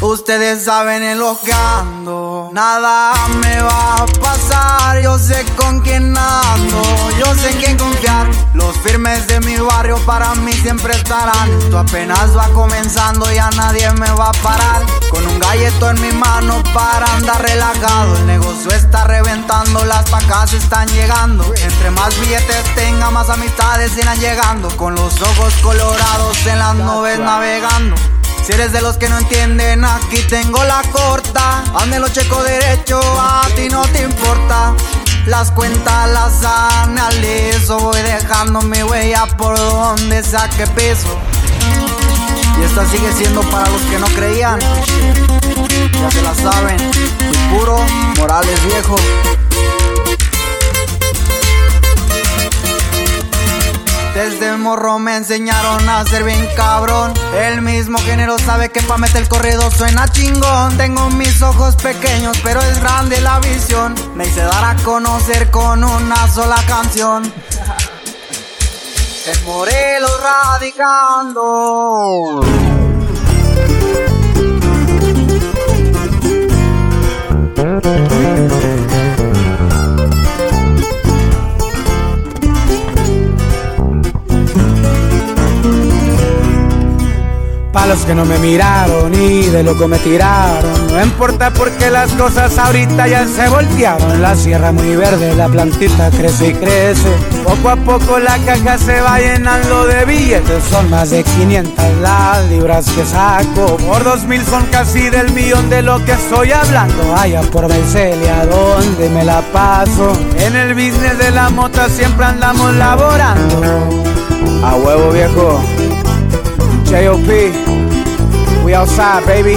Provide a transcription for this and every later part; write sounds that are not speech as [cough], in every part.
Ustedes saben en lo que nada me va a pasar. Yo sé con quién ando, yo sé en quién confiar. Los firmes de mi barrio para mí siempre estarán. Esto apenas va comenzando, ya nadie me va a parar. Con un galleto en mi mano para andar relajado. El negocio está reventando, las pacas están llegando. Entre más billetes tenga, más amistades irán llegando. Con los ojos colorados en las nubes navegando. Si eres de los que no entienden, aquí tengo la corta. Hazme lo checo derecho, a ti no te importa. Las cuentas las analizo, voy dejando mi huella por donde saque peso. Y esta sigue siendo para los que no creían. Ya se la saben, puro Morales viejo. Desde morro me enseñaron a ser bien cabrón. El mismo género sabe que pa' meter el corrido suena chingón. Tengo mis ojos pequeños, pero es grande la visión. Me hice dar a conocer con una sola canción. [laughs] En Morelos radicando. Pa' los que no me miraron y de loco me tiraron. No importa porque las cosas ahorita ya se voltearon. La sierra muy verde, la plantita crece y crece. Poco a poco la caja se va llenando de billetes. Son más de 500 las libras que saco. Por 2000 son casi del millón de lo que estoy hablando. Allá por Mercelia, donde me la paso. En el business de la mota siempre andamos laborando. A huevo viejo. J.O.P. We outside, baby.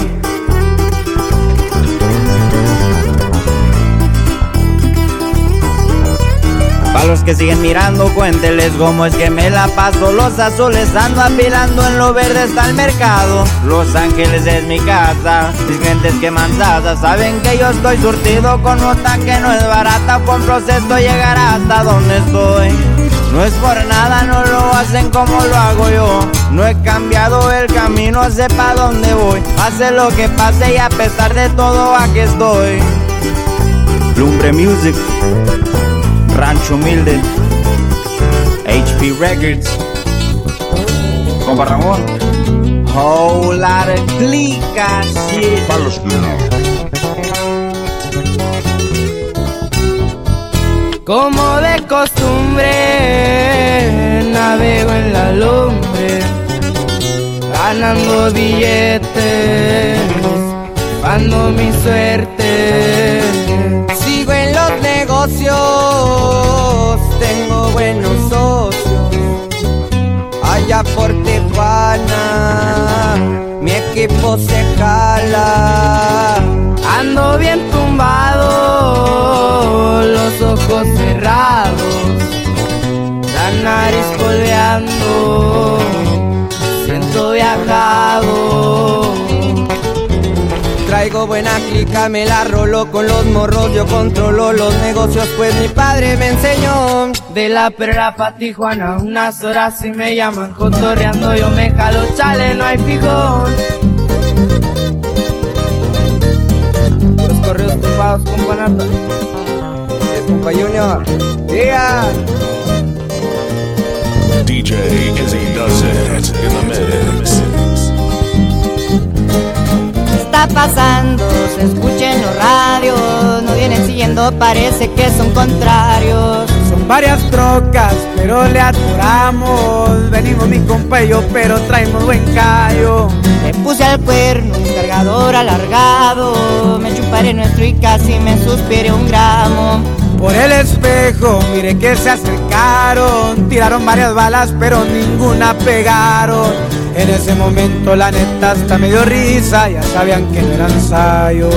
Pa' los que siguen mirando, cuénteles cómo es que me la paso. Los azules ando apilando, en lo verde está el mercado. Los Ángeles es mi casa, mis gentes que manzadas saben que yo estoy surtido con nota que no es barata. Con proceso llegará hasta donde estoy. No es por nada, no lo hacen como lo hago yo. No he cambiado el camino, sé pa' dónde voy. Hace lo que pase y a pesar de todo aquí estoy. Lumbre Music, Rancho Humilde, HP Records, Compa Ramón. Whole lot of clica shit. Palos Como de costumbre, navego en la lumbre, ganando billetes, dando mi suerte. Sigo en los negocios, tengo buenos socios. Allá por Tijuana, mi equipo se nariz colveando, siento viajado. Traigo buena clica, me la rolo con los morros, yo controlo los negocios, pues mi padre me enseñó. De la perra pa' Tijuana, unas horas y me llaman cotorreando, yo me jalo, chale, no hay fijón. Los correos tumbados con panata. Es compa Junior. Yeah. DJ Izzy does it in the mix. está pasando? Se escucha en los radios, no vienen siguiendo, parece que son contrarios. Son varias trocas, pero le atoramos. Venimos mi compa y yo, pero traemos buen callo. Le puse al cuerno un cargador alargado, me chuparé nuestro y casi me suspiré un gramo. Por el espejo, mire que se acercaron. Tiraron varias balas, pero ninguna pegaron. En ese momento, la neta, hasta me dio risa. Ya sabían que no era ensayo.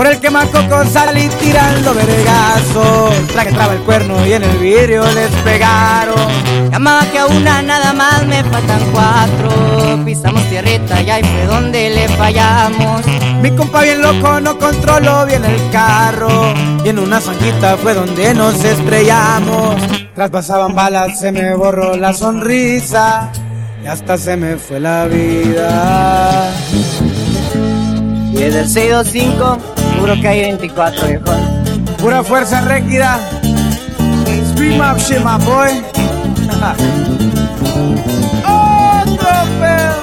Por el quemacoco salí tirando vergazos. La que traba el cuerno y en el vidrio les pegaron. Llamaba que a una nada más me faltan cuatro. Pisamos tierrita y ahí fue donde le fallamos. Mi compa bien loco no controló bien el carro. Y en una zanquita fue donde nos estrellamos. Tras pasaban balas se me borró la sonrisa. Y hasta se me fue la vida. Y el 625, seguro que hay 24, viejo. Pura fuerza rígida. Scream up shit, my boy. [laughs] Otro pedo.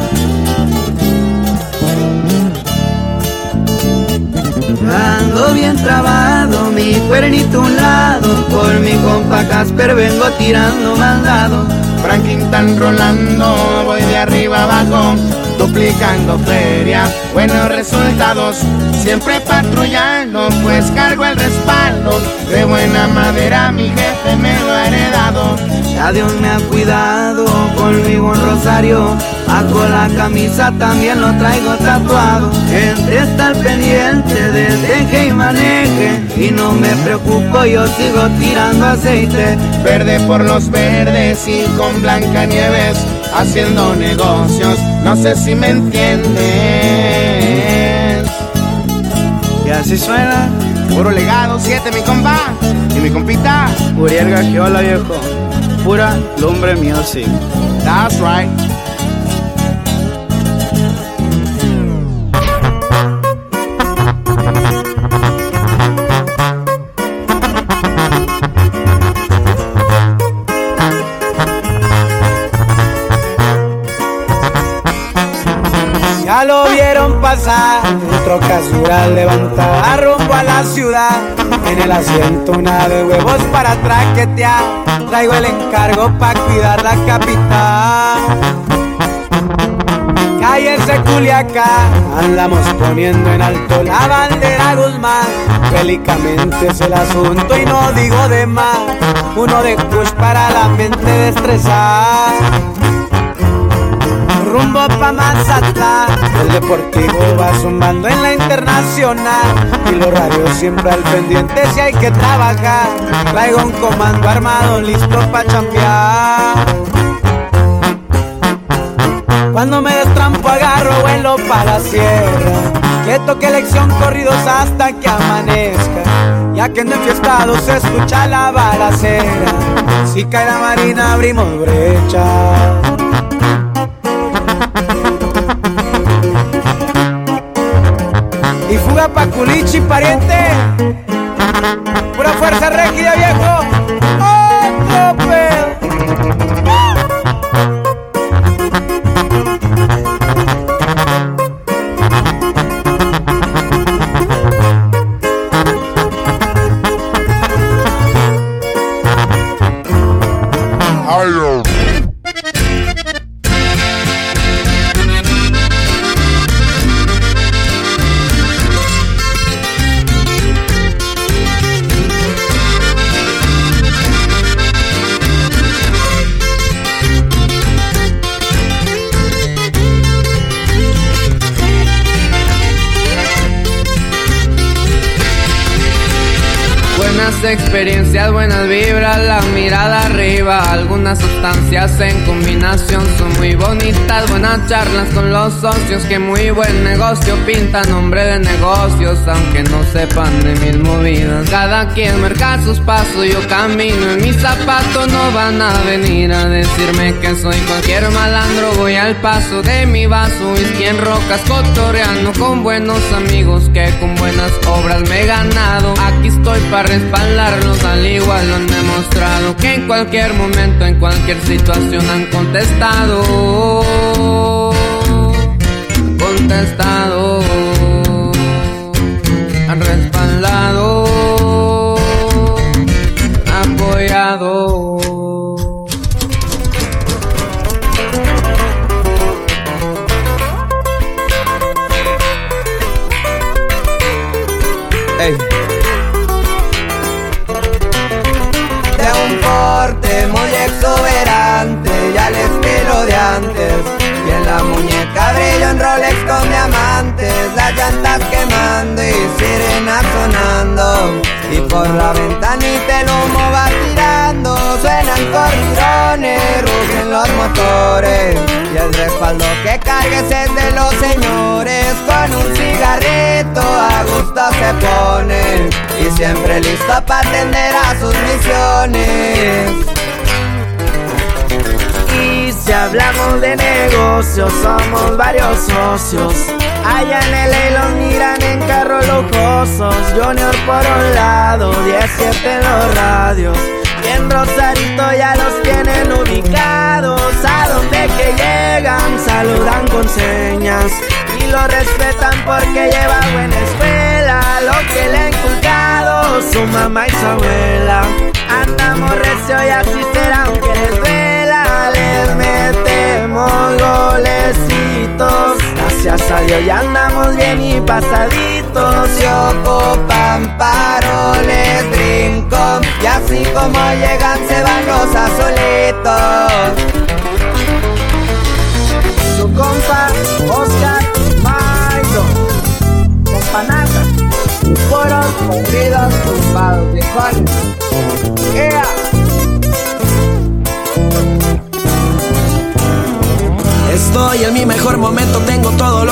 Ando bien trabado, mi cuernito un lado, por mi compa Casper vengo tirando mandado. Franklin tan rolando, voy de arriba abajo, duplicando feria, buenos resultados, siempre patrullando, pues cargo el respaldo, de buena madera mi jefe me lo ha heredado. Ya Dios me ha cuidado, conmigo un rosario, bajo la camisa también lo traigo tatuado. Gente está al pendiente desde que maneje, y no me preocupo, yo sigo tirando aceite. Verde por los verdes y con blanca nieves, haciendo negocios, no sé si me entienden. Y así suena. Puro legado 7 mi compa y mi compita. Uriel Gagiola, viejo. Pura lumbre music. That's right. Vieron pasar, otro casual levantada rumbo a la ciudad. En el asiento una de huevos para traquetear. Traigo el encargo para cuidar la capital. Cállese Culiacán, andamos poniendo en alto la bandera Guzmán. Bélicamente es el asunto y no digo de más. Uno de push para la mente destrezar rumbo pa' Mazatlán. El deportivo va zumbando en la internacional. Y los radios siempre al pendiente si hay que trabajar. Traigo un comando armado listo pa' chambear. Cuando me destrampo agarro vuelo pa' la sierra. Que toque elección corridos hasta que amanezca. Ya que en el fiestado se escucha la balacera. Si cae la marina abrimos brecha. Y fuga pa' culichi, pariente. Pura fuerza rígida, viejo. Otro pedo. Buenas experiencias, buenas vibras, la mirada arriba. Algunas sustancias en combinación son muy bonitas. Buenas charlas con los socios, que muy buen negocio pinta nombre de negocios, aunque no sepan de mis movidas. Cada quien marca sus pasos, yo camino en mis zapatos. No van a venir a decirme que soy cualquier malandro. Voy al paso de mi vaso, whisky en rocas, cotorreando con buenos amigos que con buenas obras me he ganado. Aquí estoy para respaldarlos, al igual lo han demostrado que en cualquier momento, en cualquier situación han contestado. Contestado. Por la ventanita el humo va tirando, suenan corridones, rugen los motores. Y el respaldo que cargues es de los señores, con un cigarrito a gusto se pone. Y siempre listo para atender a sus misiones. Y si hablamos de negocios, somos varios socios. Allá en el los miran en carros lujosos. Junior por un lado, 17 en los radios. Y en Rosarito ya los tienen ubicados. A donde que llegan, saludan con señas. Y lo respetan porque lleva buena escuela. Lo que le ha inculcado su mamá y su abuela. Andamos recio y así será aunque les vela. Les metemos golecitos. Gracias a Dios ya andamos bien y pasaditos. Se ocupan paroles, brinco Y así como llegan se van los azulitos Su compa Oscar Maido. Compa Nata. Fueron corridos tumbados Juan. ¡Ea! Estoy en mi mejor momento, tengo todo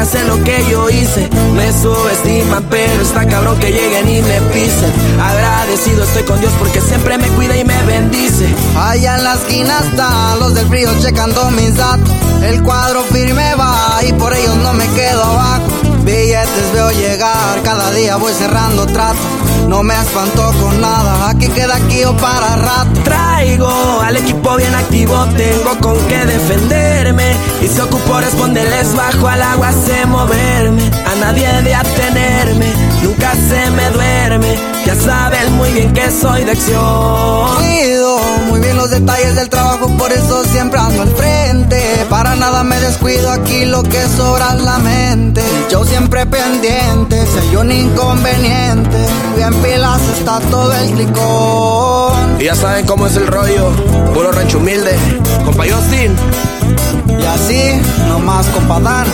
hacer lo que yo hice. Me subestiman, pero está cabrón que lleguen y me pisen. Agradecido estoy con Dios porque siempre me cuida y me bendice. Allá en la esquina están los del frío checando mis datos. El cuadro firme va y por ellos no me quedo abajo. Billetes veo llegar, cada día voy cerrando trato. No me espanto con nada, aquí queda aquí o para rato. Traigo al equipo bien activo, tengo con qué defenderme. Y se ocupo responderles bajo al agua, sé moverme. A nadie de atenerme, nunca se me duerme. Ya saben muy bien que soy de acción. Cuido muy bien los detalles del trabajo, por eso siempre ando al frente. Para nada me descuido aquí, lo que sobra es la mente. Yo siempre pendiente, si hay un inconveniente. Bien pilas está todo el clicón. Y ya saben cómo es el rollo, puro rancho humilde. Compa Justin, Y así, nomás compa Dan,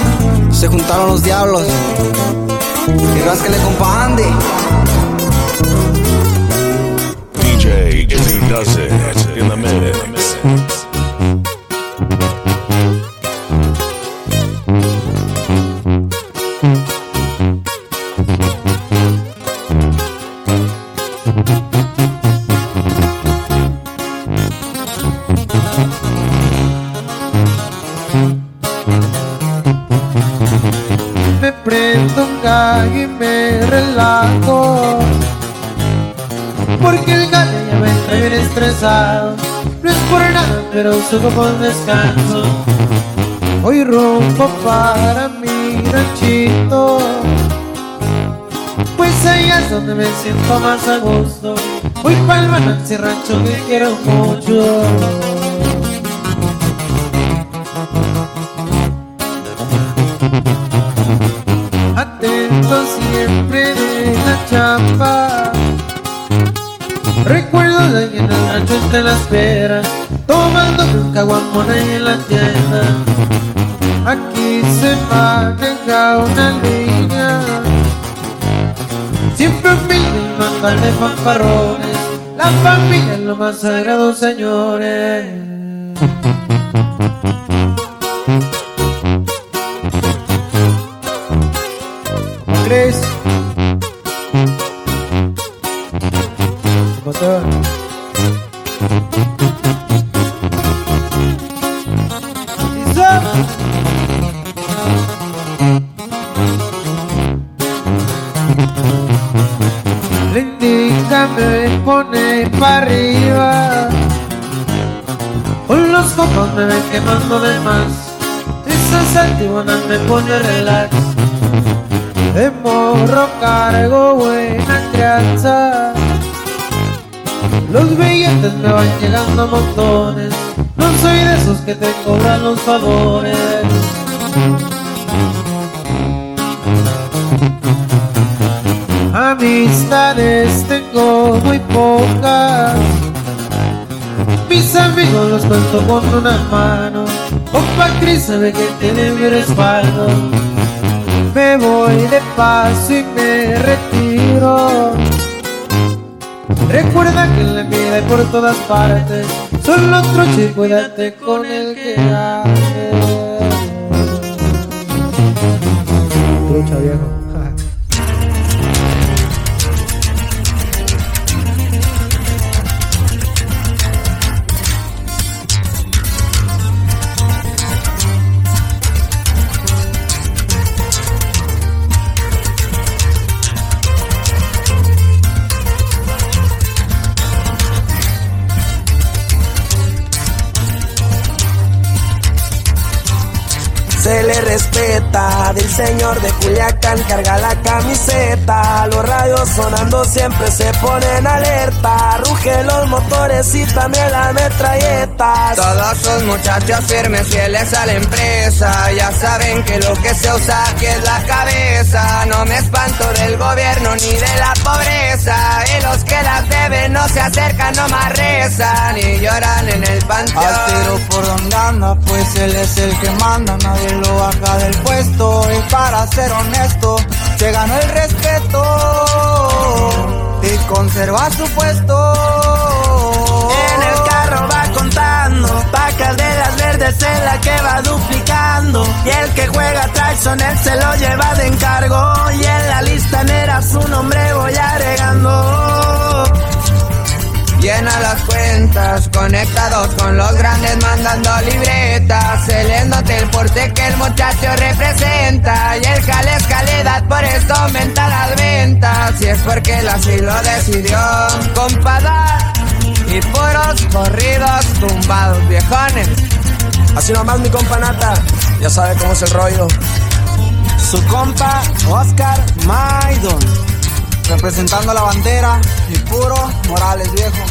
se juntaron los diablos. Y rásquele compa Andy. DJ Izzy does it in the mix. Y me relajo. Porque el gallo ya me trae bien estresado. No es por nada, pero subo con descanso. Hoy rumbo para mi ranchito. Pues ahí es donde me siento más a gusto. Voy el Manansi rancho que quiero mucho. Recuerdo de en el rancho entre las peras, tomando un caguamón ahí en la tienda. Aquí se maneja una línea, siempre humilde y mandar de fanfarrones. La familia es lo más sagrado, señores. Motor. Le indica, me pone para arriba. Con los copos me ven quemando de más. Esas antibuenas me pone relax. De morro cargo buena crianza. Los billetes me van llegando a montones. No soy de esos que te cobran los favores. Amistades tengo muy pocas. Mis amigos los cuento con una mano. Compa Cris sabe que tiene mi respaldo. Me voy de paso y me retiro. Recuerda que en la vida por todas partes. Solo troche, cuídate con el que hace. Trucha viejo. Se le respeta. Del señor de Culiacán carga la camiseta. Los radios sonando siempre se ponen alerta. Rugen los motores y también las metralletas. Todos sus muchachos firmes, fieles a la empresa. Ya saben que lo que se usa aquí es la cabeza. No me espanto del gobierno ni de la pobreza. Y los que las deben no se acercan, no más rezan. Y lloran en el panteón. Al tiro por donde anda, pues él es el que manda. Nadie lo baja del puesto. Y para ser honesto, se ganó el respeto. Y conserva su puesto. En el carro va contando, pacas de las verdes en la que va duplicando. Y el que juega Tyson, él se lo lleva de encargo. Y en la lista negra su nombre voy agregando. Llena las cuentas, conectados con los grandes mandando libretas, celeándote el porte que el muchacho representa y el jale es calidad, por eso aumenta las ventas, y es porque él así lo decidió, compadar y puros corridos tumbados viejones. Así nomás mi compa Nata, ya sabe cómo es el rollo. Su compa Oscar Maidon. Representando la bandera y puro Morales viejo.